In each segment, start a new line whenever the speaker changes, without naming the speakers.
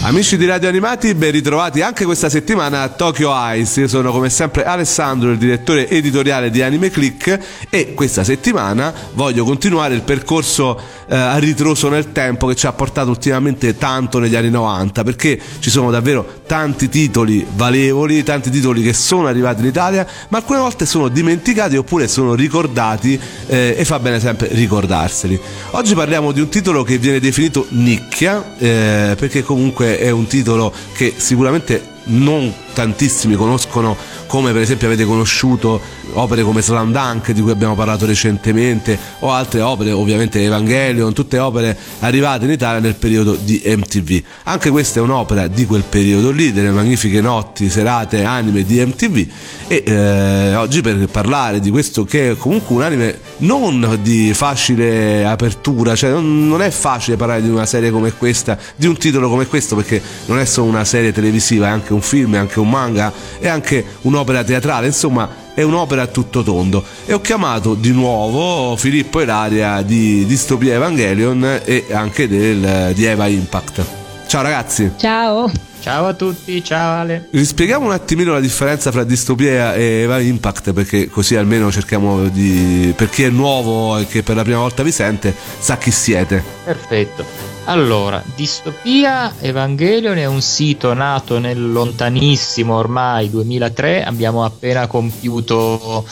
Amici di Radio Animati, ben ritrovati anche questa settimana a Tokyo Ice. Io sono come sempre Alessandro, il direttore editoriale di Anime Click e questa settimana voglio continuare il percorso eh, a ritroso nel tempo che ci ha portato ultimamente tanto negli anni 90 perché ci sono davvero tanti titoli valevoli, tanti titoli che sono arrivati in Italia ma alcune volte sono dimenticati oppure sono ricordati eh, e fa bene sempre ricordarseli. Oggi parliamo di un titolo che viene definito nicchia eh, perché comunque è un titolo che sicuramente non tantissimi conoscono come per esempio avete conosciuto opere come Slam Dunk di cui abbiamo parlato recentemente o altre opere ovviamente Evangelion tutte opere arrivate in Italia nel periodo di MTV anche questa è un'opera di quel periodo lì delle magnifiche notti serate anime di MTV e eh, oggi per parlare di questo che è comunque un anime non di facile apertura cioè non, non è facile parlare di una serie come questa di un titolo come questo perché non è solo una serie televisiva è anche un film è anche un manga è anche un'opera teatrale insomma è un'opera a tutto tondo e ho chiamato di nuovo Filippo Elaria di Distopia Evangelion e anche del, di Eva Impact. Ciao ragazzi!
Ciao!
Ciao a tutti, ciao Ale.
Spieghiamo un attimino la differenza fra distopia e Eva Impact perché così almeno cerchiamo di... per chi è nuovo e che per la prima volta vi sente sa chi siete.
Perfetto. Allora, Distopia Evangelion è un sito nato nel lontanissimo ormai 2003, abbiamo appena compiuto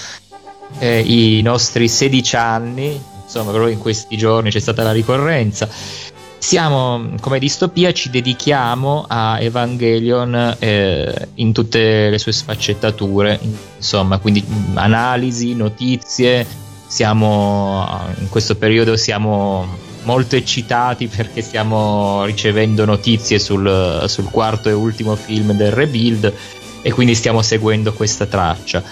eh, i nostri 16 anni, insomma proprio in questi giorni c'è stata la ricorrenza siamo come distopia ci dedichiamo a Evangelion eh, in tutte le sue sfaccettature insomma quindi analisi notizie. Siamo in questo periodo siamo molto eccitati perché stiamo ricevendo notizie sul, sul quarto e ultimo film del rebuild e quindi stiamo seguendo questa traccia.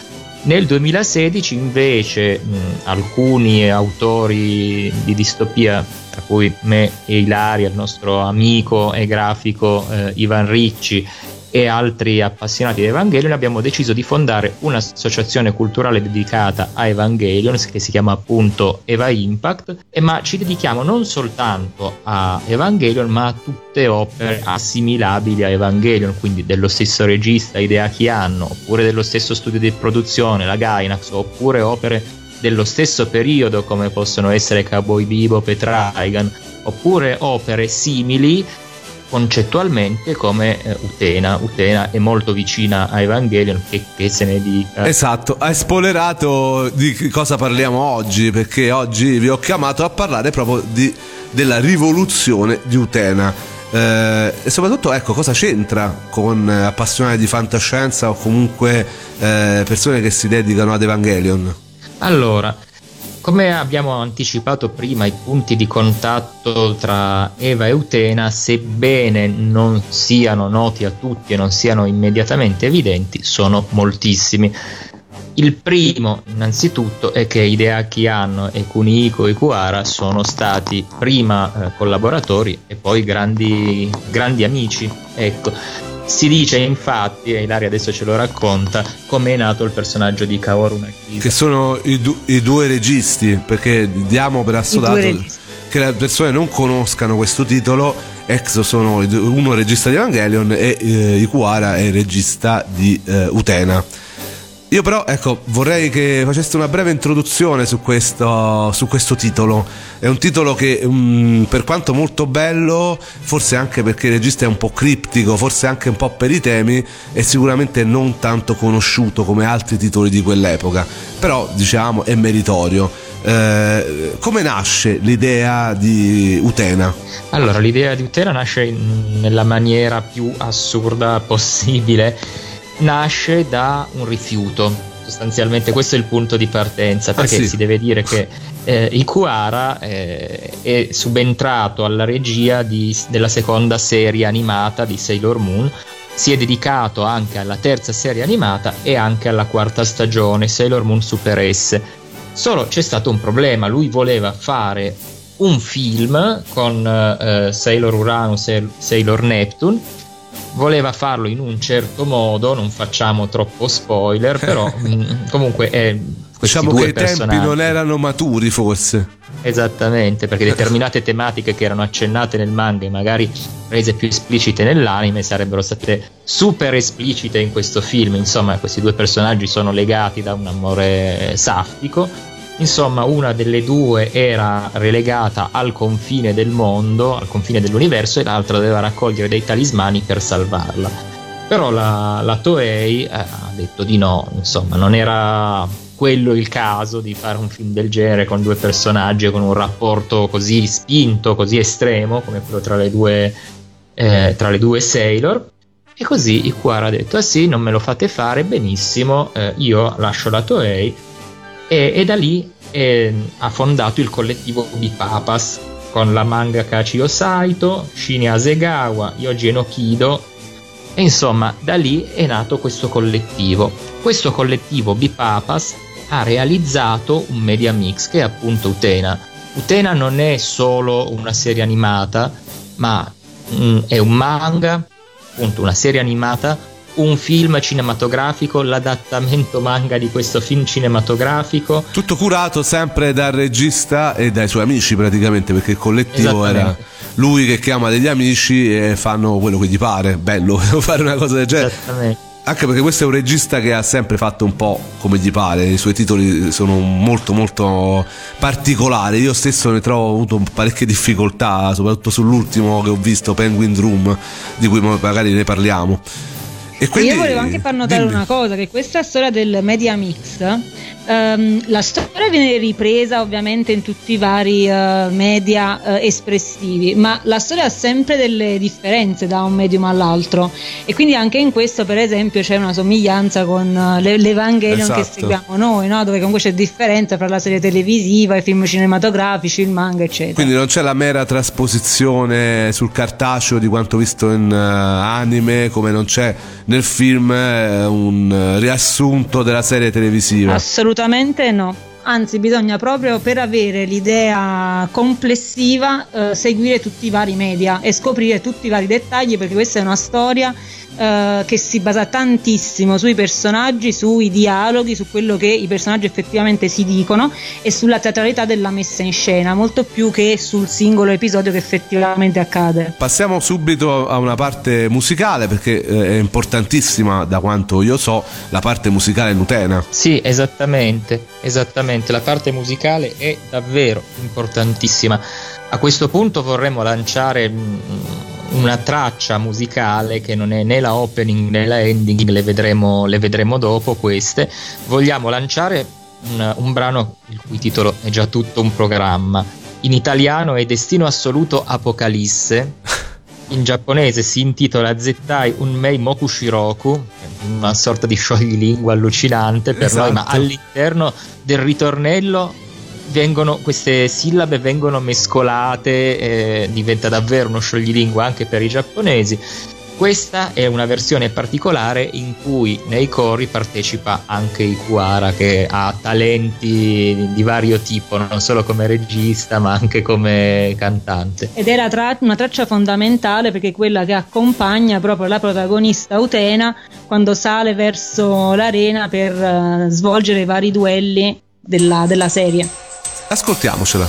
Nel 2016 invece mh, alcuni autori di distopia tra cui me e Ilaria, il nostro amico e grafico eh, Ivan Ricci e altri appassionati di Evangelion abbiamo deciso di fondare un'associazione culturale dedicata a Evangelion che si chiama appunto Eva Impact ma ci dedichiamo non soltanto a Evangelion ma a tutte opere assimilabili a Evangelion quindi dello stesso regista Hideaki Anno oppure dello stesso studio di produzione la Gainax oppure opere dello stesso periodo come possono essere Cowboy Bebop e Trigun oppure opere simili concettualmente come eh, Utena. Utena è molto vicina a Evangelion, che, che se ne dica.
Esatto, hai spoilerato di cosa parliamo oggi, perché oggi vi ho chiamato a parlare proprio di, della rivoluzione di Utena. Eh, e soprattutto, ecco, cosa c'entra con eh, appassionati di fantascienza o comunque eh, persone che si dedicano ad Evangelion?
Allora, come abbiamo anticipato prima, i punti di contatto tra Eva e Utena, sebbene non siano noti a tutti e non siano immediatamente evidenti, sono moltissimi. Il primo, innanzitutto, è che Hideaki Anno e Kunihiko Ikuhara sono stati prima eh, collaboratori e poi grandi, grandi amici. Ecco, si dice infatti, e Ilaria adesso ce lo racconta, come è nato il personaggio di Kaoru Nakisa.
Che sono i, du- i, due registi, perché diamo per assodato che le persone non conoscano questo titolo. Exo sono uno regista di Evangelion e eh, Ikuara è regista di eh, Utena. Io però, ecco, vorrei che faceste una breve introduzione su questo, su questo titolo. È un titolo che, um, per quanto molto bello, forse anche perché il regista è un po' criptico, forse anche un po' per i temi, è sicuramente non tanto conosciuto come altri titoli di quell'epoca. Però, diciamo, è meritorio. Eh, come nasce l'idea di Utena?
Allora, l'idea di Utena nasce nella maniera più assurda possibile nasce da un rifiuto. Sostanzialmente questo è il punto di partenza, ah, perché ah, sì. si deve dire che eh, Ikuhara eh, è subentrato alla regia di, della seconda serie animata di Sailor Moon, si è dedicato anche alla terza serie animata e anche alla quarta stagione Sailor Moon Super S. Solo c'è stato un problema, lui voleva fare un film con eh, Sailor Uranus e Sailor Neptune voleva farlo in un certo modo, non facciamo troppo spoiler, però mh, mm, comunque è
diciamo che i tempi non erano maturi forse.
Esattamente, perché determinate tematiche che erano accennate nel manga e magari rese più esplicite nell'anime sarebbero state super esplicite in questo film. Insomma, questi due personaggi sono legati da un amore saftico. Insomma, una delle due era relegata al confine del mondo, al confine dell'universo, e l'altra doveva raccogliere dei talismani per salvarla. Però la, la Toei eh, ha detto di no, insomma, non era quello il caso di fare un film del genere con due personaggi con un rapporto così spinto, così estremo come quello tra le due, eh, tra le due Sailor. E così Ikuara ha detto: Ah sì, non me lo fate fare, benissimo, eh, io lascio la Toei. E, e da lì eh, ha fondato il collettivo Bipapas con la manga Kachio Saito, Shinya Asegawa, Yoji Enokido e insomma da lì è nato questo collettivo. Questo collettivo Bipapas ha realizzato un media mix che è appunto Utena. Utena non è solo una serie animata, ma mm, è un manga, appunto una serie animata, un film cinematografico, l'adattamento manga di questo film cinematografico.
Tutto curato sempre dal regista e dai suoi amici praticamente, perché il collettivo era lui che chiama degli amici e fanno quello che gli pare. Bello fare una cosa del genere. Esattamente anche perché questo è un regista che ha sempre fatto un po' come gli pare, i suoi titoli sono molto molto particolari, io stesso ne trovo avuto parecchie difficoltà, soprattutto sull'ultimo che ho visto, Penguin Room, di cui magari ne parliamo.
E quindi, io volevo anche far notare dimmi. una cosa, che questa storia del media mix Um, la storia viene ripresa ovviamente in tutti i vari uh, media uh, espressivi, ma la storia ha sempre delle differenze da un medium all'altro e quindi anche in questo per esempio c'è una somiglianza con uh, l'Evangelion esatto. che seguiamo noi, no? dove comunque c'è differenza tra la serie televisiva, i film cinematografici, il manga eccetera.
Quindi non c'è la mera trasposizione sul cartaceo di quanto visto in anime come non c'è nel film un riassunto della serie televisiva.
Assolutamente Assolutamente no. Anzi, bisogna proprio per avere l'idea complessiva eh, seguire tutti i vari media e scoprire tutti i vari dettagli perché questa è una storia eh, che si basa tantissimo sui personaggi, sui dialoghi, su quello che i personaggi effettivamente si dicono e sulla teatralità della messa in scena, molto più che sul singolo episodio che effettivamente accade.
Passiamo subito a una parte musicale perché eh, è importantissima da quanto io so la parte musicale Nutena.
Sì, esattamente, esattamente, la parte musicale è davvero importantissima. A questo punto vorremmo lanciare mm, una traccia musicale che non è né la opening né la ending, le vedremo, le vedremo dopo queste. Vogliamo lanciare un, un brano il cui titolo è già tutto un programma. In italiano è Destino assoluto Apocalisse. In giapponese si intitola Zettai Unmei Mokushiroku, una sorta di scioglilingua allucinante per esatto. noi, ma esatto. all'interno del ritornello vengono, queste sillabe vengono mescolate, eh, diventa davvero uno scioglilingua anche per i giapponesi. Questa è una versione particolare in cui nei cori partecipa anche Ikuara che ha talenti di vario tipo, non solo come regista ma anche come cantante.
Ed è tra- una traccia fondamentale perché è quella che accompagna proprio la protagonista Utena quando sale verso l'arena per uh, svolgere i vari duelli della, della serie.
Ascoltiamocela.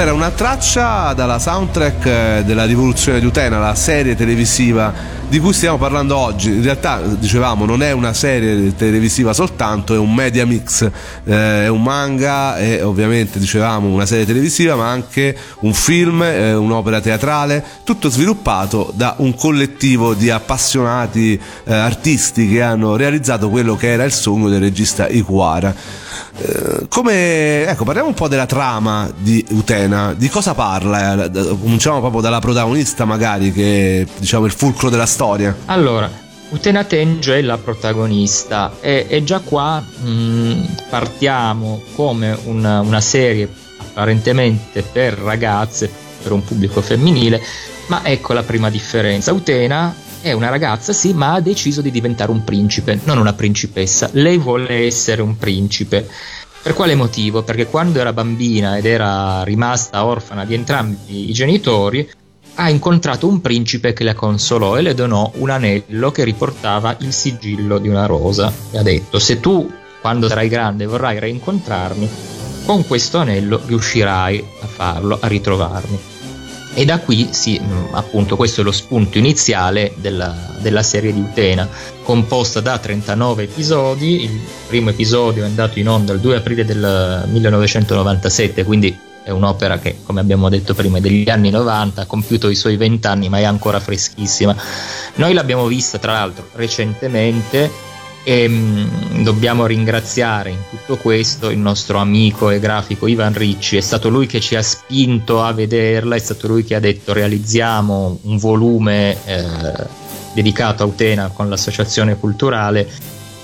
Questa era una traccia dalla soundtrack eh, della rivoluzione di Utena, la serie televisiva di cui stiamo parlando oggi. In realtà, dicevamo, non è una serie televisiva soltanto, è un media mix, eh, è un manga, è ovviamente, dicevamo, una serie televisiva, ma anche un film, eh, un'opera teatrale, tutto sviluppato da un collettivo di appassionati eh, artisti che hanno realizzato quello che era il sogno del regista Ikuara. Eh, come ecco parliamo un po' della trama di Utena. Di cosa parla? Eh, cominciamo proprio dalla protagonista magari che è diciamo il fulcro della storia.
Allora Utena Tenjo è la protagonista e, e già qua mh, mm, partiamo come una, una serie apparentemente per ragazze per un pubblico femminile ma ecco la prima differenza. Utena è una ragazza, sì, ma ha deciso di diventare un principe, non una principessa. Lei vuole essere un principe. Per quale motivo? Perché quando era bambina ed era rimasta orfana di entrambi i genitori, ha incontrato un principe che la consolò e le donò un anello che riportava il sigillo di una rosa. E ha detto: Se tu, quando sarai grande, vorrai rincontrarmi, con questo anello riuscirai a farlo, a ritrovarmi. E da qui sì, mm, appunto, questo è lo spunto iniziale della, della, serie di Utena, composta da 39 episodi. Il primo episodio è andato in onda il 2 aprile del 1997, quindi è un'opera che, come abbiamo detto prima, è degli anni 90, ha compiuto i suoi 20 anni, ma è ancora freschissima. Noi l'abbiamo vista, tra l'altro, recentemente e mh, mm, dobbiamo ringraziare in tutto questo il nostro amico e grafico Ivan Ricci, è stato lui che ci ha spinto a vederla, è stato lui che ha detto realizziamo un volume eh, dedicato a Utena con l'associazione culturale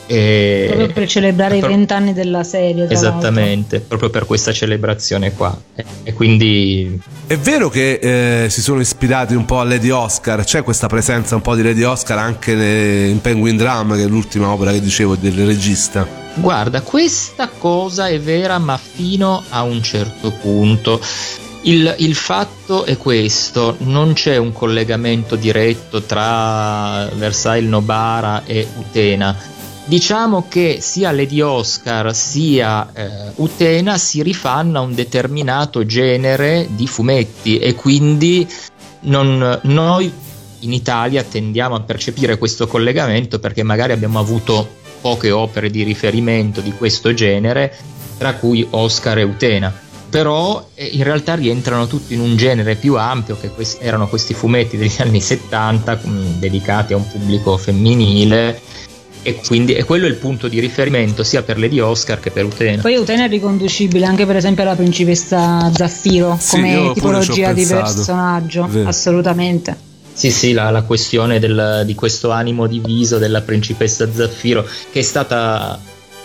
e proprio per celebrare pro- i vent'anni della serie.
Esattamente, l'altro. proprio per questa celebrazione qua. E, e quindi...
È vero che eh, si sono ispirati un po' a Lady Oscar, c'è questa presenza un po' di Lady Oscar anche in Penguin Drum, che è l'ultima opera che dicevo del regista.
Guarda, questa cosa è vera ma fino a un certo punto. Il, il, fatto è questo, non c'è un collegamento diretto tra Versailles Nobara e Utena diciamo che sia Lady Oscar sia eh, Utena si rifanno a un determinato genere di fumetti e quindi non, noi in Italia tendiamo a percepire questo collegamento perché magari abbiamo avuto poche opere di riferimento di questo genere, tra cui Oscar e Utena. Però eh, in realtà rientrano tutti in un genere più ampio, che questi, erano questi fumetti degli anni 70 mh, mm, dedicati a un pubblico femminile e quindi è quello il punto di riferimento sia per Lady Oscar che per Utena.
Poi Utena è riconducibile anche per esempio alla principessa Zaffiro sì, come tipologia di personaggio, Vero. assolutamente.
Sì, sì, la, la questione del, di questo animo diviso della principessa Zaffiro che è stata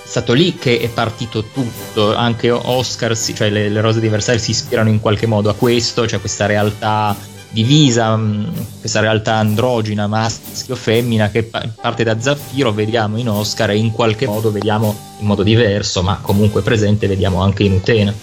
stato lì che è partito tutto, anche Oscar, cioè le, le rose di Versailles si ispirano in qualche modo a questo, cioè questa realtà divisa, mm, questa realtà androgina, maschio, femmina, che parte da Zaffiro, vediamo in Oscar e in qualche modo vediamo in modo diverso, ma comunque presente, vediamo anche in Utena.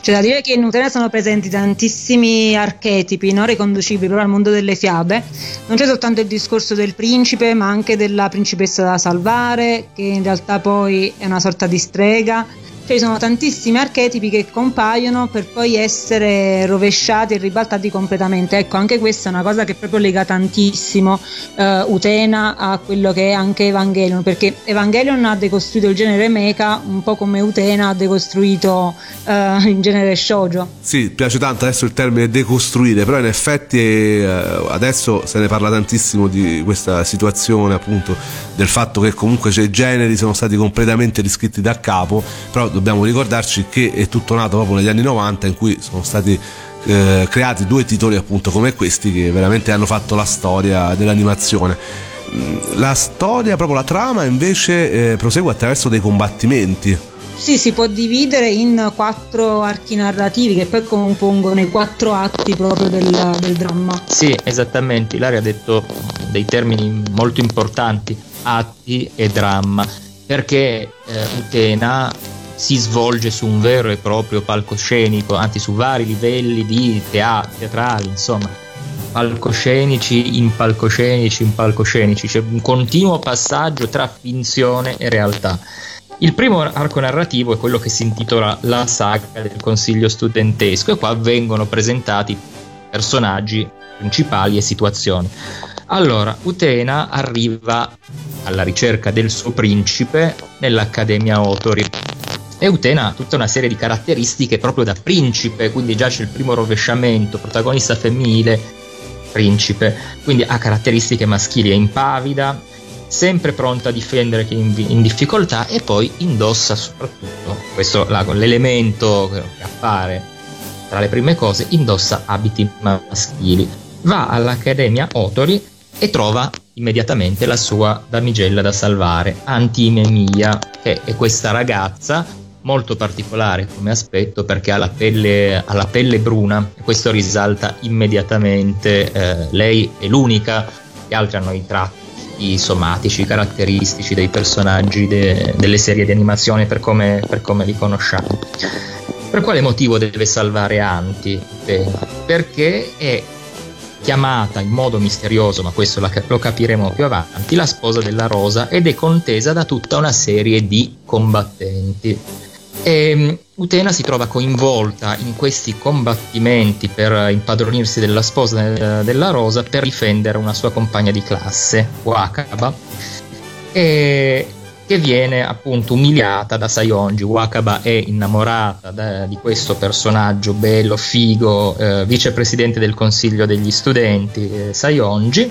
C'è da dire che in Utena sono presenti tantissimi archetipi no? riconducibili proprio al mondo delle fiabe. Non c'è soltanto il discorso del principe, ma anche della principessa da salvare, che in realtà poi è una sorta di strega cioè ci sono tantissimi archetipi che compaiono per poi essere rovesciati e ribaltati completamente. Ecco, anche questa è una cosa che proprio lega tantissimo uh, Utena a quello che è anche Evangelion, perché Evangelion ha decostruito il genere mecha un po' come Utena ha decostruito uh, il genere shoujo.
Sì, piace tanto adesso il termine decostruire, però in effetti uh, adesso se ne parla tantissimo di questa situazione appunto del fatto che comunque i generi sono stati completamente riscritti da capo, però dobbiamo ricordarci che è tutto nato proprio negli anni 90 in cui sono stati eh, creati due titoli appunto come questi che veramente hanno fatto la storia dell'animazione. Mm, la storia, proprio la trama invece eh, prosegue attraverso dei combattimenti.
Sì, si può dividere in quattro archi narrativi che poi compongono i quattro atti proprio del, del dramma.
Sì, esattamente. Ilaria ha detto dei termini molto importanti, atti e dramma, perché eh, Utena si svolge su un vero e proprio palcoscenico, anzi su vari livelli di teatro, teatrali, insomma, palcoscenici in palcoscenici in palcoscenici, c'è un continuo passaggio tra finzione e realtà. Il primo arco narrativo è quello che si intitola La saga del consiglio studentesco e qua vengono presentati personaggi principali e situazioni. Allora, Utena arriva alla ricerca del suo principe nell'Accademia Otori e Utena ha tutta una serie di caratteristiche proprio da principe, quindi già c'è il primo rovesciamento, protagonista femminile, principe, quindi ha caratteristiche maschili, è impavida, sempre pronta a difendere chi è in, difficoltà e poi indossa soprattutto, questo l'elemento che appare tra le prime cose, indossa abiti maschili. Va all'Accademia Otori e trova immediatamente la sua damigella da salvare, Antimemia, che è questa ragazza molto particolare come aspetto perché ha la pelle, ha la pelle bruna e questo risalta immediatamente. Eh, lei è l'unica, gli altri hanno i tratti somatici, caratteristici dei personaggi de, delle serie di animazione per come, per come li conosciamo. Per quale motivo deve salvare Anti? Perché è chiamata in modo misterioso, ma questo lo capiremo più avanti, la sposa della Rosa ed è contesa da tutta una serie di combattenti. E ehm, Utena si trova coinvolta in questi combattimenti per impadronirsi della sposa della Rosa per difendere una sua compagna di classe, Wakaba, e che viene appunto umiliata da Sayonji. Wakaba è innamorata da, di questo personaggio bello, figo, eh, vicepresidente del consiglio degli studenti, eh, Sayonji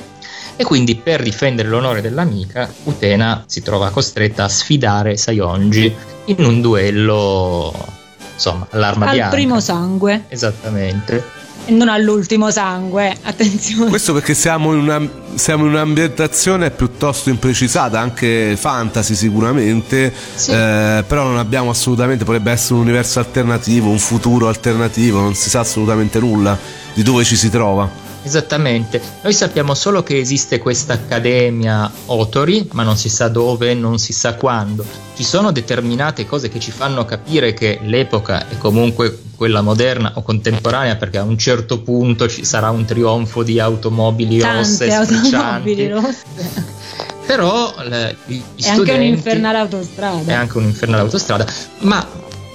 e quindi per difendere l'onore dell'amica Utena si trova costretta a sfidare Sayonji in un duello insomma all'arma
al
bianca.
Al primo sangue.
Esattamente.
E non all'ultimo sangue, attenzione.
Questo perché siamo in, una, siamo in un'ambientazione piuttosto imprecisata, anche fantasy sicuramente, sì. eh, però non abbiamo assolutamente, potrebbe essere un universo alternativo, un futuro alternativo, non si sa assolutamente nulla di dove ci si trova.
Esattamente, noi sappiamo solo che esiste questa accademia Otori, ma non si sa dove, non si sa quando. Ci sono determinate cose che ci fanno capire che l'epoca è comunque quella moderna o contemporanea, perché a un certo punto ci sarà un trionfo di automobili
Tante
rosse
automobili rosse.
Però gli
è
studenti,
anche un'infernale autostrada.
È anche un'infernale autostrada, ma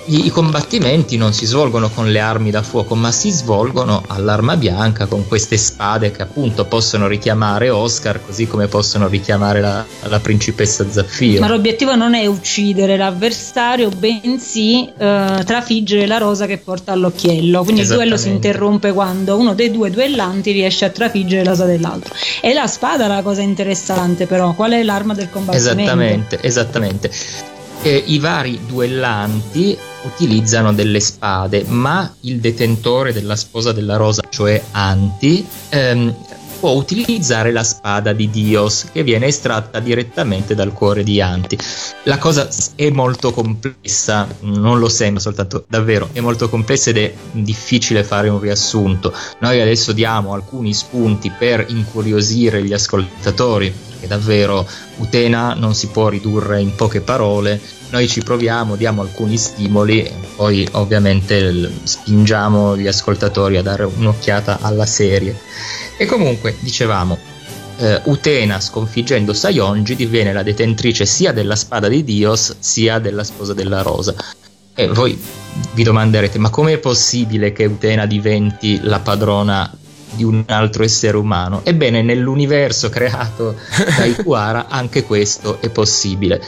i, combattimenti non si svolgono con le armi da fuoco, ma si svolgono all'arma bianca con queste spade che appunto possono richiamare Oscar, così come possono richiamare la, la principessa Zaffiro.
Ma l'obiettivo non è uccidere l'avversario, bensì eh, trafiggere la rosa che porta all'occhiello. Quindi il duello si interrompe quando uno dei due duellanti riesce a trafiggere la rosa dell'altro. E la spada è la cosa interessante, però. Qual è l'arma del combattimento?
Esattamente, esattamente. Eh, I vari duellanti utilizzano delle spade, ma il detentore della sposa della rosa, cioè Anti, ehm, può utilizzare la spada di Dios che viene estratta direttamente dal cuore di Anti. La cosa è molto complessa, non lo sembra soltanto, davvero, è molto complessa ed è difficile fare un riassunto. Noi adesso diamo alcuni spunti per incuriosire gli ascoltatori, che davvero Utena non si può ridurre in poche parole noi ci proviamo, diamo alcuni stimoli, poi ovviamente spingiamo gli ascoltatori a dare un'occhiata alla serie. E comunque, dicevamo, eh, Utena sconfiggendo Sayonji diviene la detentrice sia della spada di Dios sia della sposa della rosa. E voi vi domanderete, ma com'è possibile che Utena diventi la padrona di un altro essere umano? Ebbene, nell'universo creato da Ikuara anche questo è possibile.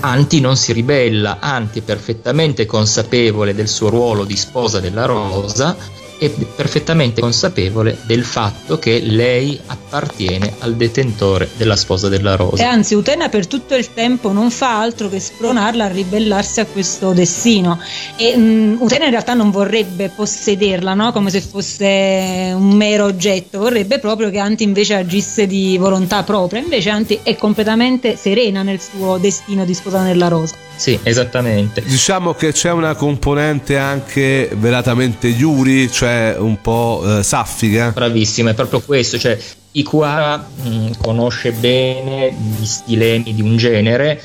Anti non si ribella, Anti è perfettamente consapevole del suo ruolo di sposa della Rosa è perfettamente consapevole del fatto che lei appartiene al detentore della sposa della rosa.
E anzi, Utena per tutto il tempo non fa altro che spronarla a ribellarsi a questo destino. E um, Utena in realtà non vorrebbe possederla, no? come se fosse un mero oggetto, vorrebbe proprio che Anti invece agisse di volontà propria. Invece Anti è completamente serena nel suo destino di sposa della rosa.
Sì, esattamente.
Diciamo che c'è una componente anche velatamente Yuri, cioè un po' eh, saffica.
Bravissimo, è proprio questo, cioè Ikuhara mh, mm, conosce bene gli stilemi di un genere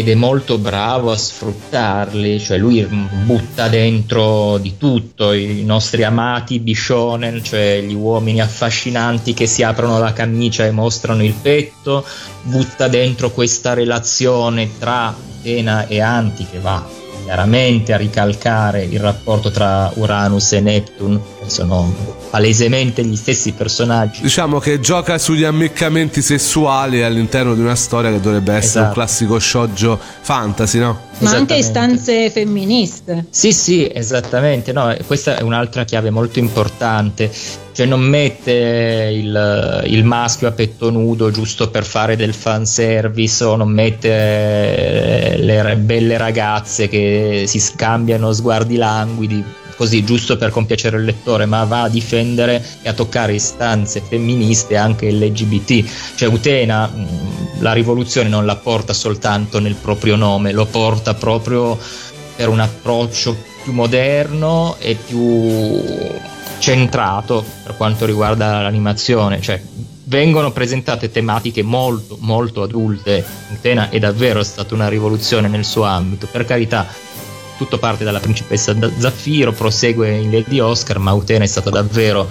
ed è molto bravo a sfruttarli, cioè lui butta dentro di tutto, i nostri amati bishonen, cioè gli uomini affascinanti che si aprono la camicia e mostrano il petto, butta dentro questa relazione tra Atena e Anti che va chiaramente a ricalcare il rapporto tra Uranus e Neptune, che sono palesemente gli stessi personaggi.
Diciamo che gioca sugli ammiccamenti sessuali all'interno di una storia che dovrebbe essere esatto. un classico shoujo fantasy, no?
Ma anche istanze femministe.
Sì, sì, esattamente. No, questa è un'altra chiave molto importante. Cioè non mette il, il, maschio a petto nudo giusto per fare del fanservice o non mette le belle ragazze che si scambiano sguardi languidi così giusto per compiacere il lettore, ma va a difendere e a toccare istanze femministe anche LGBT. Cioè Utena mm, la rivoluzione non la porta soltanto nel proprio nome, lo porta proprio per un approccio più moderno e più centrato per quanto riguarda l'animazione, cioè vengono presentate tematiche molto molto adulte. Utena è davvero stata una rivoluzione nel suo ambito, per carità tutto parte dalla principessa Zaffiro, prosegue in Lady Oscar, ma Utena è stata davvero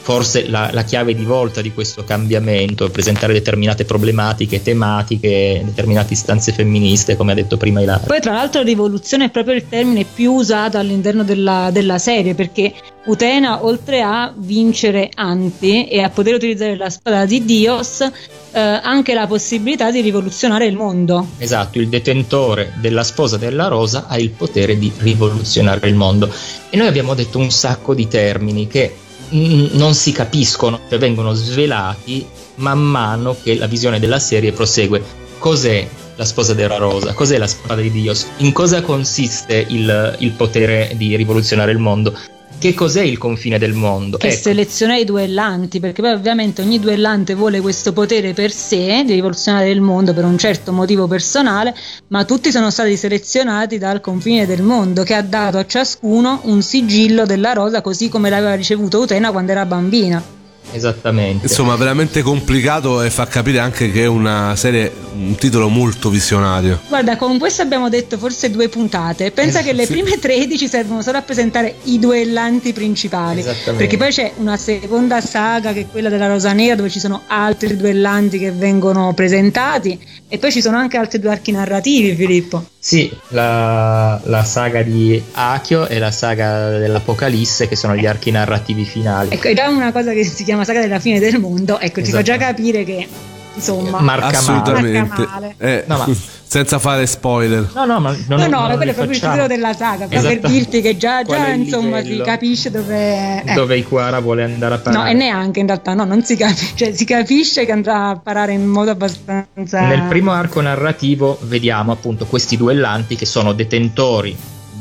forse la, la, chiave di volta di questo cambiamento, presentare determinate problematiche, tematiche, determinate istanze femministe, come ha detto prima Ilaria.
Poi tra l'altro rivoluzione è proprio il termine più usato all'interno della, della serie, perché Utena, oltre a vincere Anti e a poter utilizzare la spada di Dios, eh, anche la possibilità di rivoluzionare il mondo.
Esatto, il detentore della sposa della rosa ha il potere di rivoluzionare il mondo. E noi abbiamo detto un sacco di termini che non si capiscono, cioè vengono svelati man mano che la visione della serie prosegue. Cos'è la sposa della rosa? Cos'è la spada di Dios? In cosa consiste il, il potere di rivoluzionare il mondo? Che cos'è il confine del mondo?
Che ecco. seleziona i duellanti, perché poi ovviamente ogni duellante vuole questo potere per sé di rivoluzionare il mondo per un certo motivo personale, ma tutti sono stati selezionati dal confine del mondo che ha dato a ciascuno un sigillo della rosa così come l'aveva ricevuto Utena quando era bambina.
Esattamente.
Insomma, veramente complicato e fa capire anche che è una serie, un titolo molto visionario.
Guarda, con questo abbiamo detto forse due puntate. Pensa eh, che le sì. prime 13 servono solo a presentare i duellanti principali. Perché poi c'è una seconda saga che è quella della Rosa Nera dove ci sono altri duellanti che vengono presentati e poi ci sono anche altri due archi narrativi, Filippo.
Sì, la, la, saga di Akio e la saga dell'Apocalisse, che sono gli archi narrativi finali.
Ecco, è già una cosa che si chiama saga della fine del mondo, ecco, ci fa già capire che insomma
marca
assolutamente male. Marca male. Eh, no, ma... senza fare spoiler
no no ma non, no, no, ma quello è proprio il titolo della saga esatto. per dirti che già, già insomma si capisce dove
eh. dove Iquara vuole andare a parare
no e neanche in realtà no non si capisce cioè, si capisce che andrà a parare in modo abbastanza
nel primo arco narrativo vediamo appunto questi duellanti che sono detentori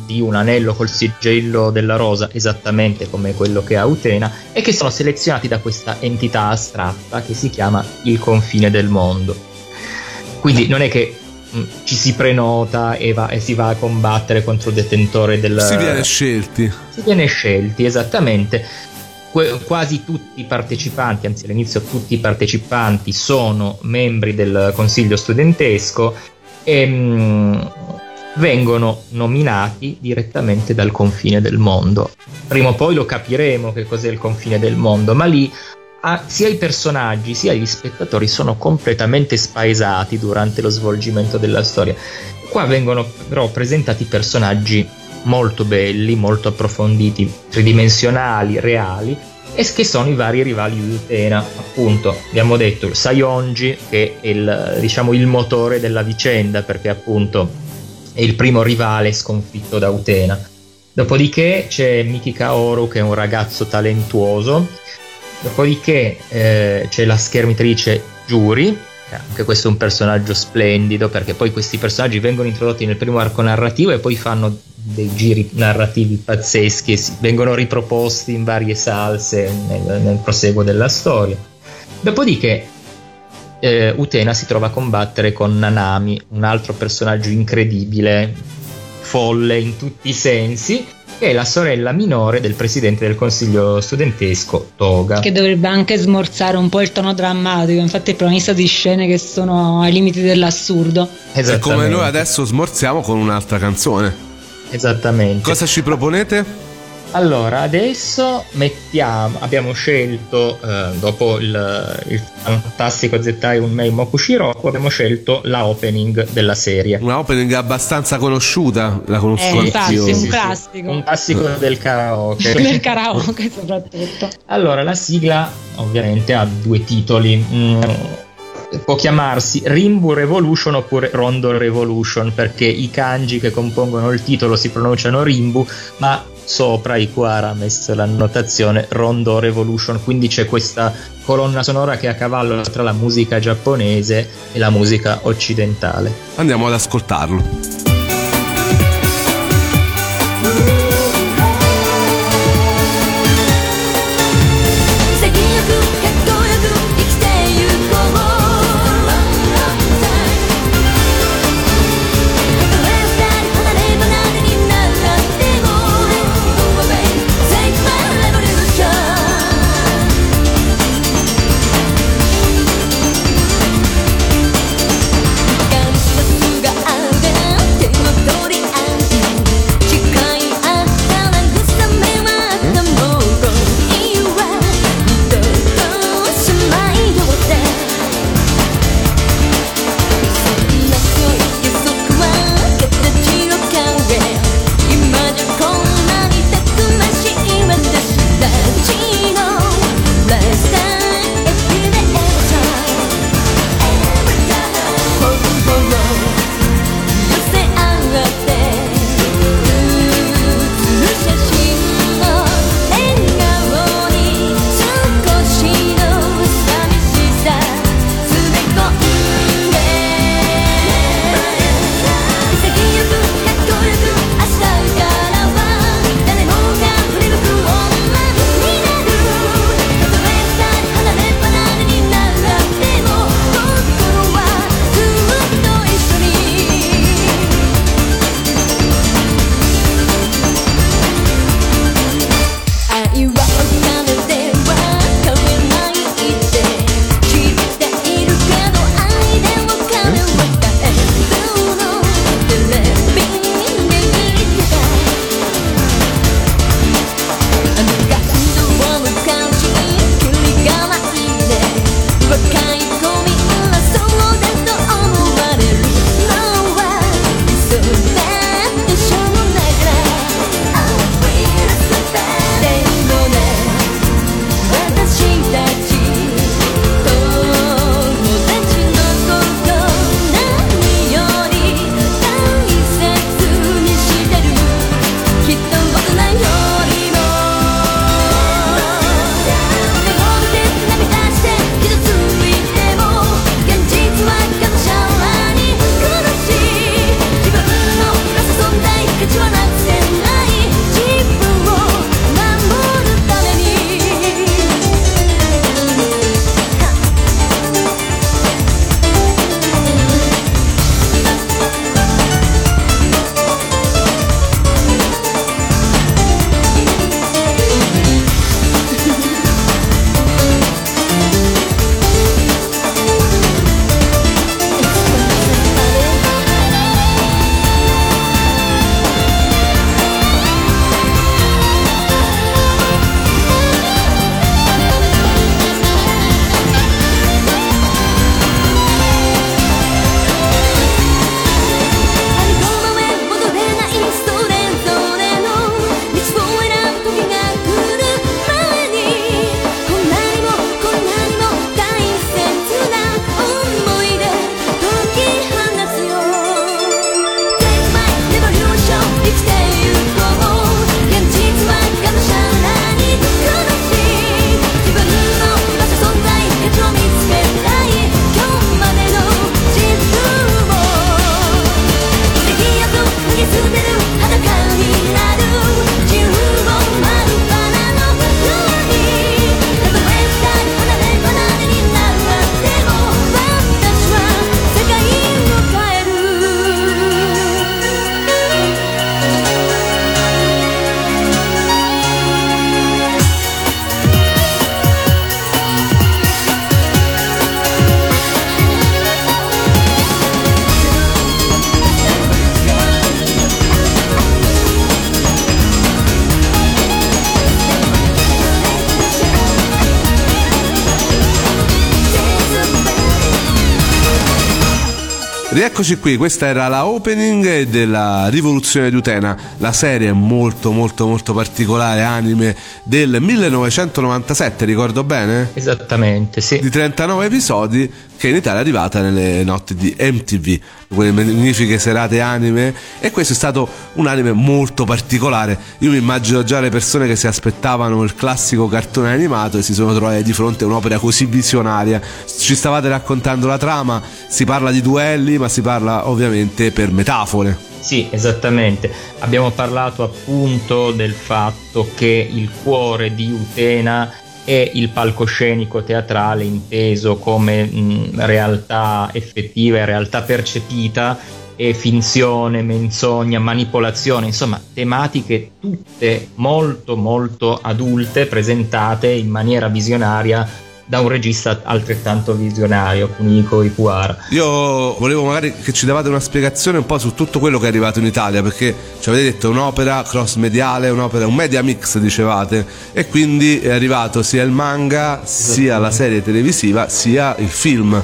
di un anello col sigillo della rosa, esattamente come quello che ha Utena, e che sono selezionati da questa entità astratta che si chiama il confine del mondo. Quindi non è che mh, mm, ci si prenota e, va, e, si va a combattere contro il detentore del...
Si viene scelti.
Si viene scelti, esattamente. Que- quasi tutti i partecipanti, anzi all'inizio tutti i partecipanti sono membri del consiglio studentesco e mh, vengono nominati direttamente dal confine del mondo. Prima o poi lo capiremo che cos'è il confine del mondo, ma lì ah, sia i personaggi sia gli spettatori sono completamente spaesati durante lo svolgimento della storia. Qua vengono però presentati personaggi molto belli, molto approfonditi, tridimensionali, reali, e che sono i vari rivali di Utena. Appunto, abbiamo detto il Sayonji, che è il, diciamo, il motore della vicenda, perché appunto è il primo rivale sconfitto da Utena. Dopodiché c'è Miki Kaoru che è un ragazzo talentuoso, dopodiché eh, c'è la schermitrice Juri, anche questo è un personaggio splendido perché poi questi personaggi vengono introdotti nel primo arco narrativo e poi fanno dei giri narrativi pazzeschi e vengono riproposti in varie salse nel, nel proseguo della storia. Dopodiché eh, Utena si trova a combattere con Nanami, un altro personaggio incredibile, folle in tutti i sensi, che è la sorella minore del presidente del consiglio studentesco Toga.
Che dovrebbe anche smorzare un po' il tono drammatico, infatti è protagonista di scene che sono ai limiti dell'assurdo.
E come noi adesso smorziamo con un'altra canzone.
Esattamente.
Cosa ci proponete?
Allora, adesso mettiamo, abbiamo scelto, eh, dopo il, il fantastico Zettai Unmei Mokushiroku, abbiamo scelto la opening della serie.
Una opening abbastanza conosciuta, la conosco
eh, anch'io. Sì, un classico.
Un classico del karaoke.
del karaoke soprattutto.
Allora, la sigla ovviamente ha due titoli. Mm, può chiamarsi Rimbu Revolution oppure Rondo Revolution perché i kanji che compongono il titolo si pronunciano Rimbu ma sopra Ikuara ha messo l'annotazione Rondo Revolution. Quindi c'è questa colonna sonora che è a cavallo tra la musica giapponese e la musica occidentale.
Andiamo ad ascoltarlo Rieccoci qui, questa era la opening della Rivoluzione di Utena, la serie molto molto molto particolare anime del 1997, ricordo bene?
Esattamente, sì.
Di 39 episodi che in Italia è arrivata nelle notti di MTV, quelle magnifiche serate anime e questo è stato un anime molto particolare. Io mi immagino già le persone che si aspettavano il classico cartone animato e si sono trovate di fronte a un'opera così visionaria. Ci stavate raccontando la trama, si parla di duelli, ma si parla ovviamente per metafore.
Sì, esattamente. Abbiamo parlato appunto del fatto che il cuore di Utena è il palcoscenico teatrale inteso come mh, realtà effettiva e realtà percepita e finzione, menzogna, manipolazione, insomma tematiche tutte molto molto adulte presentate in maniera visionaria da un regista altrettanto visionario, Kuniko Ikuhara.
Io volevo magari che ci davate una spiegazione un po' su tutto quello che è arrivato in Italia, perché ci avete detto un'opera cross mediale, un'opera, un media mix dicevate, e quindi è arrivato sia il manga, sia la serie televisiva, sia il film.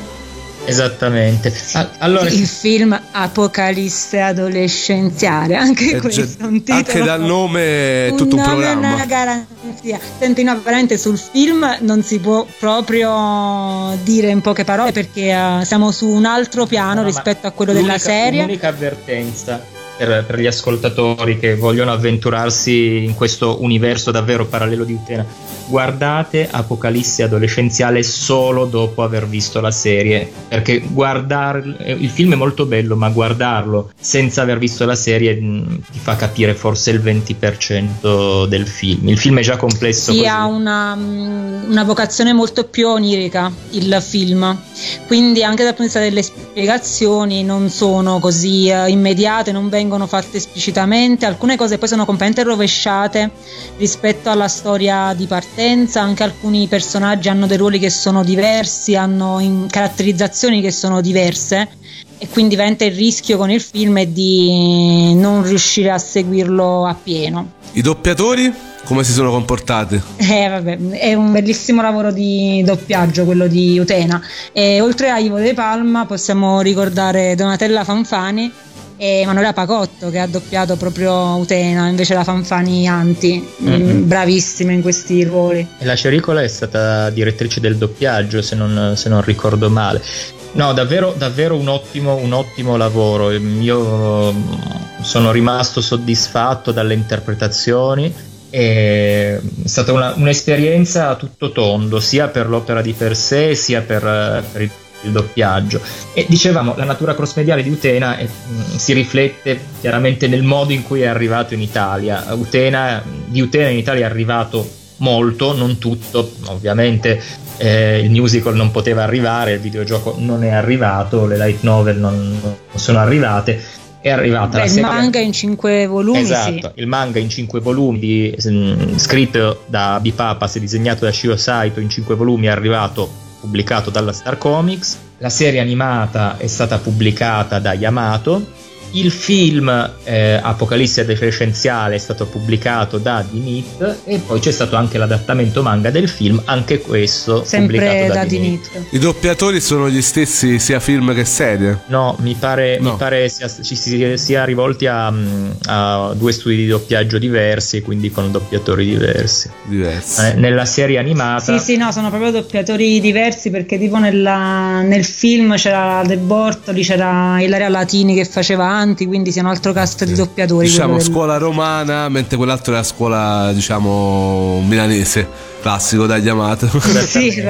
Esattamente.
Allora, il film Apocalisse adolescenziale, anche eh, questo è un titolo.
Anche dal nome è tutto un, un programma.
Una garanzia. Senti, no, veramente sul film non si può proprio dire in poche parole perché uh, siamo su un altro piano no, rispetto a quello della serie.
L'unica avvertenza per, per, gli ascoltatori che vogliono avventurarsi in questo universo davvero parallelo di Utena. Guardate Apocalisse adolescenziale solo dopo aver visto la serie, perché guardare il film è molto bello, ma guardarlo senza aver visto la serie mh, mm, ti fa capire forse il 20% del film. Il film è già complesso.
Sì,
così.
ha una, mm, una vocazione molto più onirica il film, quindi anche dal punto di vista delle spiegazioni non sono così uh, immediate, non vengono vengono fatte esplicitamente, alcune cose poi sono completamente rovesciate rispetto alla storia di partenza, anche alcuni personaggi hanno dei ruoli che sono diversi, hanno caratterizzazioni che sono diverse e quindi veramente il rischio con il film è di non riuscire a seguirlo appieno.
I doppiatori come si sono comportati?
Eh, vabbè, è un bellissimo lavoro di doppiaggio quello di Utena. E oltre a Ivo De Palma possiamo ricordare Donatella Fanfani e Manuela Pacotto che ha doppiato proprio Utena invece la Fanfani Anti mm-hmm. bravissima in questi ruoli.
E la Cericola è stata direttrice del doppiaggio se non, se non ricordo male. No davvero, davvero un, ottimo, un ottimo lavoro. Io sono rimasto soddisfatto dalle interpretazioni è stata una, un'esperienza a tutto tondo sia per l'opera di per sé sia per, per il il doppiaggio. E dicevamo, la natura cross-mediale di Utena è, mh, mm, si riflette chiaramente nel modo in cui è arrivato in Italia. Utena, di Utena in Italia è arrivato molto, non tutto, ovviamente eh, il musical non poteva arrivare, il videogioco non è arrivato, le light novel non, non sono arrivate. È arrivata
Beh,
la serie...
Il manga in cinque volumi.
Esatto,
sì.
il manga in cinque volumi, di, mh, scritto da Bipapas e disegnato da Shio Saito in cinque volumi, è arrivato pubblicato dalla Star Comics, la serie animata è stata pubblicata da Yamato il film eh, Apocalisse adolescenziale è stato pubblicato da Dinit e poi c'è stato anche l'adattamento manga del film, anche questo
Sempre
pubblicato da,
da
Dinit.
I doppiatori sono gli stessi sia film che serie?
No, mi pare, no. mi pare sia, ci sia, sia rivolti a, a, due studi di doppiaggio diversi, quindi con doppiatori diversi.
Diversi.
Eh, nella serie animata...
Sì, sì, no, sono proprio doppiatori diversi perché tipo nella, nel film c'era De Bortoli, c'era Ilaria Latini che faceva avanti, quindi sia un altro cast di doppiatori.
Diciamo scuola romana, mentre quell'altro è la scuola, diciamo, milanese classico da Yamato.
sì,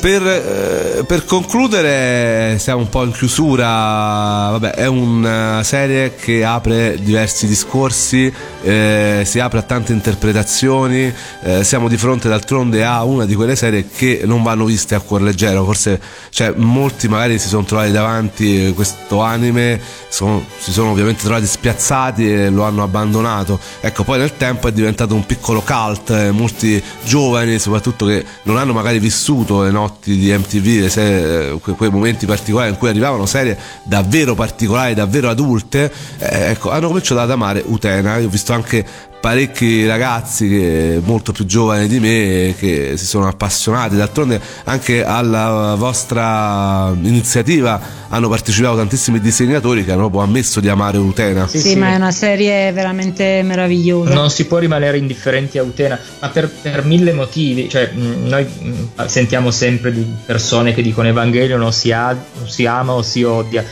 per, eh, per, concludere, siamo un po' in chiusura. Vabbè, è una serie che apre diversi discorsi, eh, si apre a tante interpretazioni. Eh, siamo di fronte d'altronde a una di quelle serie che non vanno viste a cuor leggero. Forse cioè, molti magari si sono trovati davanti questo anime, sono, si sono ovviamente trovati spiazzati e lo hanno abbandonato. Ecco, poi nel tempo è diventato un piccolo cult, eh, molti giovani soprattutto che non hanno magari vissuto le notti di MTV, serie, eh, quei momenti particolari in cui arrivavano serie davvero particolari, davvero adulte, eh, ecco, hanno cominciato ad amare Utena. Io ho visto anche parecchi ragazzi che, molto più giovani di me che si sono appassionati. D'altronde anche alla vostra iniziativa hanno partecipato tantissimi disegnatori che hanno proprio ammesso di amare Utena.
Sì, sì, sì, ma è una serie veramente meravigliosa.
Non si può rimanere indifferenti a Utena, ma per, per mille motivi. Cioè, noi sentiamo sempre di persone che dicono Evangelio non si, ha, non si ama o si odia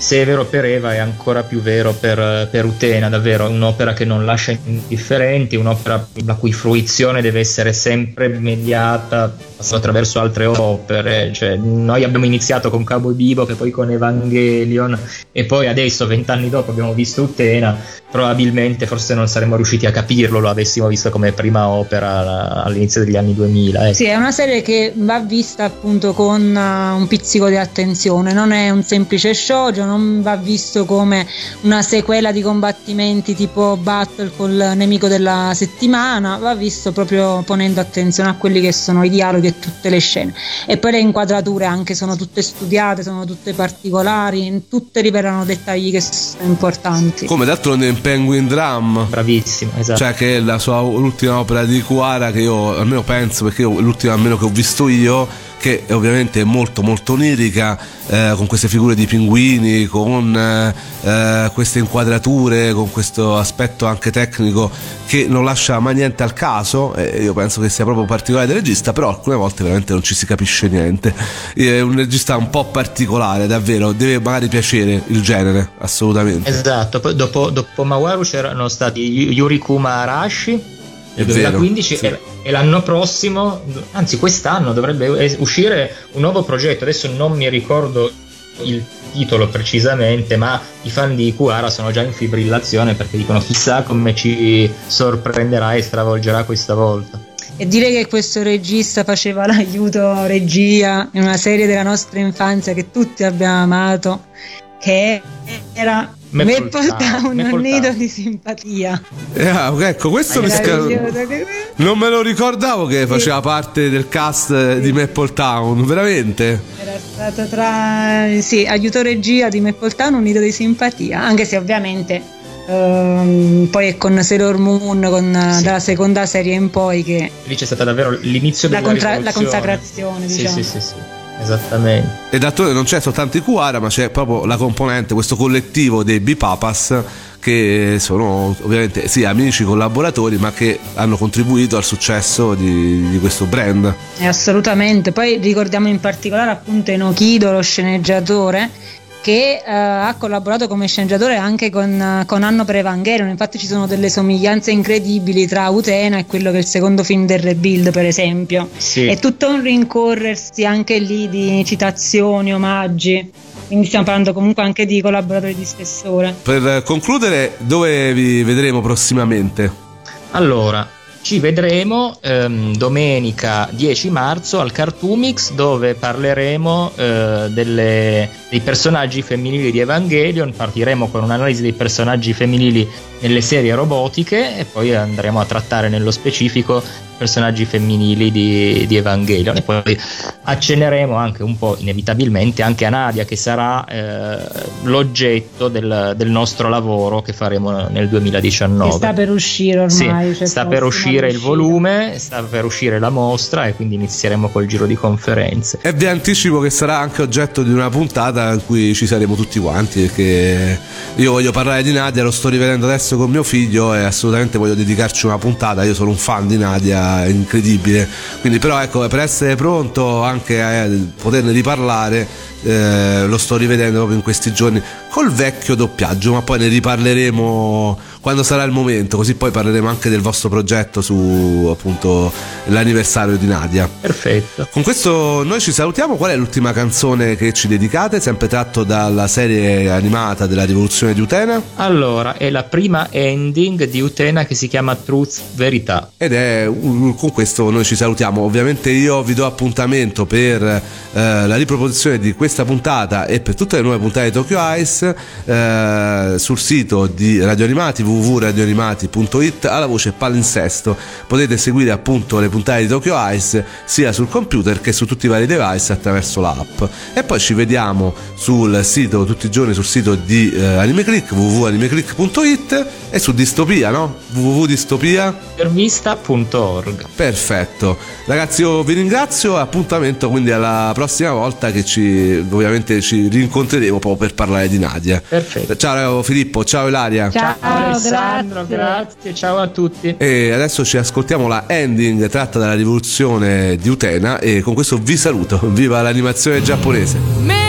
se è vero per Eva è ancora più vero per, per Utena, davvero, un'opera che non lascia indifferenti, un'opera la cui fruizione deve essere sempre mediata attraverso altre opere, cioè, noi abbiamo iniziato con Cabo Bibo, che poi con Evangelion e poi adesso, vent'anni dopo, abbiamo visto Utena, probabilmente forse non saremmo riusciti a capirlo, lo avessimo visto come prima opera all'inizio degli anni 2000.
Ecco. Sì, è una serie che va vista appunto con uh, un pizzico di attenzione, non è un semplice shoujo, non va visto come una sequela di combattimenti tipo battle col nemico della settimana, va visto proprio ponendo attenzione a quelli che sono i dialoghi e tutte le scene. E poi le inquadrature anche sono tutte studiate, sono tutte particolari, tutte rivelano dettagli che sono importanti.
Come d'altronde in Penguin Drum.
Bravissimo, esatto.
Cioè che è la sua ultima opera di Kuara che io almeno penso, perché io, l'ultima almeno che ho visto io che è ovviamente molto molto onirica, eh, con queste figure di pinguini, con eh, queste inquadrature, con questo aspetto anche tecnico che non lascia mai niente al caso, eh, io penso che sia proprio particolare del regista, però alcune volte veramente non ci si capisce niente. È un regista un po' particolare, davvero, deve magari piacere il genere, assolutamente.
Esatto, poi dopo, dopo Mawaru c'erano stati Yurikuma Arashi nel 2015 vero, sì. e, l'anno prossimo, anzi quest'anno dovrebbe uscire un nuovo progetto, adesso non mi ricordo il titolo precisamente, ma i fan di Kuara sono già in fibrillazione perché dicono chissà come ci sorprenderà e stravolgerà questa volta.
E dire che questo regista faceva l'aiuto regia in una serie della nostra infanzia che tutti abbiamo amato, che era Maple Town, un nido di simpatia.
Eh, ecco, questo mi sca... non me lo ricordavo che faceva parte del cast di Maple Town, veramente?
Era stato tra sì, aiuto regia di Maple Town, un nido di simpatia, anche se ovviamente Um, poi è con Sailor Moon con, sì. dalla seconda serie in poi che
lì c'è stata davvero l'inizio della contra-
la consacrazione diciamo.
sì, sì, sì, sì. Esattamente.
E d'altronde non c'è soltanto i Kuara, ma c'è proprio la componente, questo collettivo dei Bipapas che sono ovviamente sì amici collaboratori ma che hanno contribuito al successo di, di questo brand
eh, assolutamente poi ricordiamo in particolare appunto Enochido lo sceneggiatore che uh, ha collaborato come sceneggiatore anche con, uh, con Anno per Evangelion. Infatti, ci sono delle somiglianze incredibili tra Utena e quello che è il secondo film del Rebuild, per esempio. Sì. È tutto un rincorrersi anche lì di citazioni, omaggi. Quindi stiamo parlando comunque anche di collaboratori di spessore.
Per concludere, dove vi vedremo prossimamente?
Allora, ci vedremo ehm, domenica 10 marzo al Cartoomix dove parleremo eh, delle, dei personaggi femminili di Evangelion, partiremo con un'analisi dei personaggi femminili nelle serie robotiche e poi andremo a trattare nello specifico personaggi femminili di, di Evangelion. E poi accenneremo anche un po' inevitabilmente anche a Nadia che sarà eh, l'oggetto del, del, nostro lavoro che faremo nel 2019 che
sta per uscire ormai
sì, sta per uscire il volume sta per uscire la mostra e quindi inizieremo col giro di conferenze.
E vi anticipo che sarà anche oggetto di una puntata in cui ci saremo tutti quanti perché io voglio parlare di Nadia lo sto rivedendo adesso con mio figlio e assolutamente voglio dedicarci una puntata. Io sono un fan di Nadia incredibile. Quindi, però, ecco, per essere pronto anche a poterne riparlare, eh, lo sto rivedendo proprio in questi giorni col vecchio doppiaggio, ma poi ne riparleremo quando sarà il momento, così poi parleremo anche del vostro progetto su appunto l'anniversario di Nadia.
Perfetto.
Con questo noi ci salutiamo. Qual è l'ultima canzone che ci dedicate? Sempre tratto dalla serie animata della rivoluzione di Utena?
Allora, è la prima ending di Utena che si chiama Truth Verità.
Ed è con questo noi ci salutiamo. Ovviamente io vi do appuntamento per eh, la riproposizione di questa puntata e per tutte le nuove puntate di Tokyo Ice eh, sul sito di Radio Animati
www.radioanimati.it alla voce palinsesto. Potete seguire appunto le puntate di Tokyo Ice sia sul computer che su tutti i vari device attraverso l'app. E poi ci vediamo sul sito, tutti i giorni sul sito di eh, AnimeClick, www.animeclick.it e su Distopia, no? www.distopia
intervista.org
Perfetto. Ragazzi, io vi ringrazio. Appuntamento quindi alla prossima volta che ci ovviamente ci rincontreremo proprio per parlare di Nadia.
Perfetto.
Ciao Filippo, ciao Ilaria.
Ciao,
ciao Alessandro, grazie. grazie. Ciao a tutti.
E adesso ci ascoltiamo la ending tratta dalla rivoluzione di Utena e con questo vi saluto. Viva l'animazione giapponese.